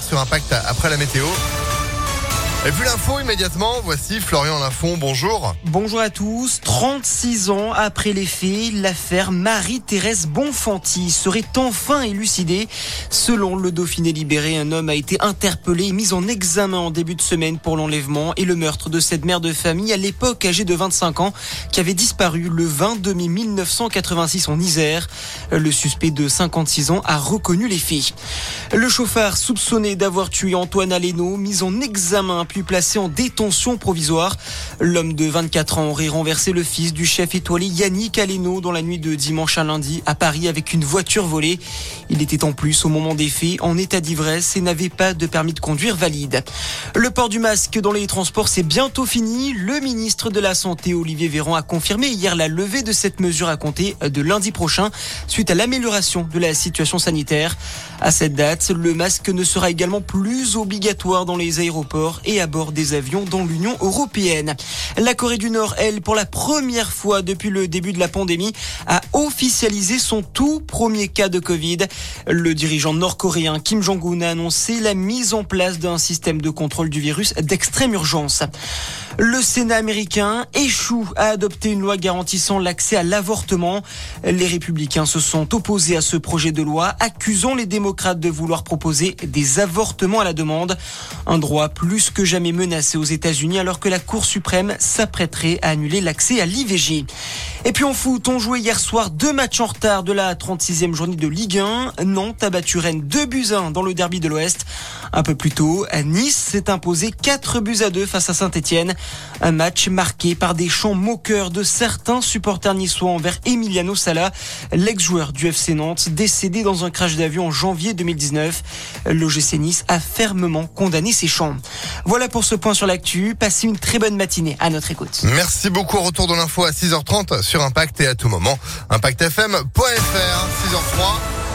sur Impact après la météo. Et puis l'info immédiatement, voici Florian Lafont, bonjour. Bonjour à tous. 36 ans après les faits, l'affaire Marie-Thérèse Bonfanti serait enfin élucidée. Selon le Dauphiné libéré, un homme a été interpellé et mis en examen en début de semaine pour l'enlèvement et le meurtre de cette mère de famille à l'époque âgée de 25 ans qui avait disparu le 22 mai 1986 en Isère. Le suspect de 56 ans a reconnu les faits. Le chauffard soupçonné d'avoir tué Antoine Aleno, mis en examen puis placé en détention provisoire. L'homme de 24 ans aurait renversé le fils du chef étoilé Yannick Aleno dans la nuit de dimanche à lundi à Paris avec une voiture volée. Il était en plus au moment des faits en état d'ivresse et n'avait pas de permis de conduire valide. Le port du masque dans les transports c'est bientôt fini. Le ministre de la Santé Olivier Véran a confirmé hier la levée de cette mesure à compter de lundi prochain suite à l'amélioration de la situation sanitaire. À cette date, le masque ne sera également plus obligatoire dans les aéroports et à bord des avions dans l'Union européenne. La Corée du Nord, elle, pour la première fois depuis le début de la pandémie, a officialisé son tout premier cas de Covid. Le dirigeant nord-coréen Kim Jong-un a annoncé la mise en place d'un système de contrôle du virus d'extrême urgence. Le Sénat américain échoue à adopter une loi garantissant l'accès à l'avortement. Les républicains se sont opposés à ce projet de loi, accusant les démocrates de vouloir proposer des avortements à la demande. Un droit plus que jamais menacé aux États-Unis alors que la Cour suprême s'apprêterait à annuler l'accès à l'IVG. Et puis en foot, on jouait hier soir deux matchs en retard de la 36e journée de Ligue 1. Nantes a battu Rennes 2 buts 1 dans le derby de l'Ouest. Un peu plus tôt, Nice s'est imposé 4 buts à 2 face à Saint-Etienne. Un match marqué par des chants moqueurs de certains supporters niçois envers Emiliano Sala, l'ex-joueur du FC Nantes, décédé dans un crash d'avion en janvier 2019. L'OGC Nice a fermement condamné ces chants. Voilà pour ce point sur l'actu. Passez une très bonne matinée à notre écoute. Merci beaucoup. Retour de l'info à 6h30 Impact et à tout moment. ImpactFM.fr, 6h03.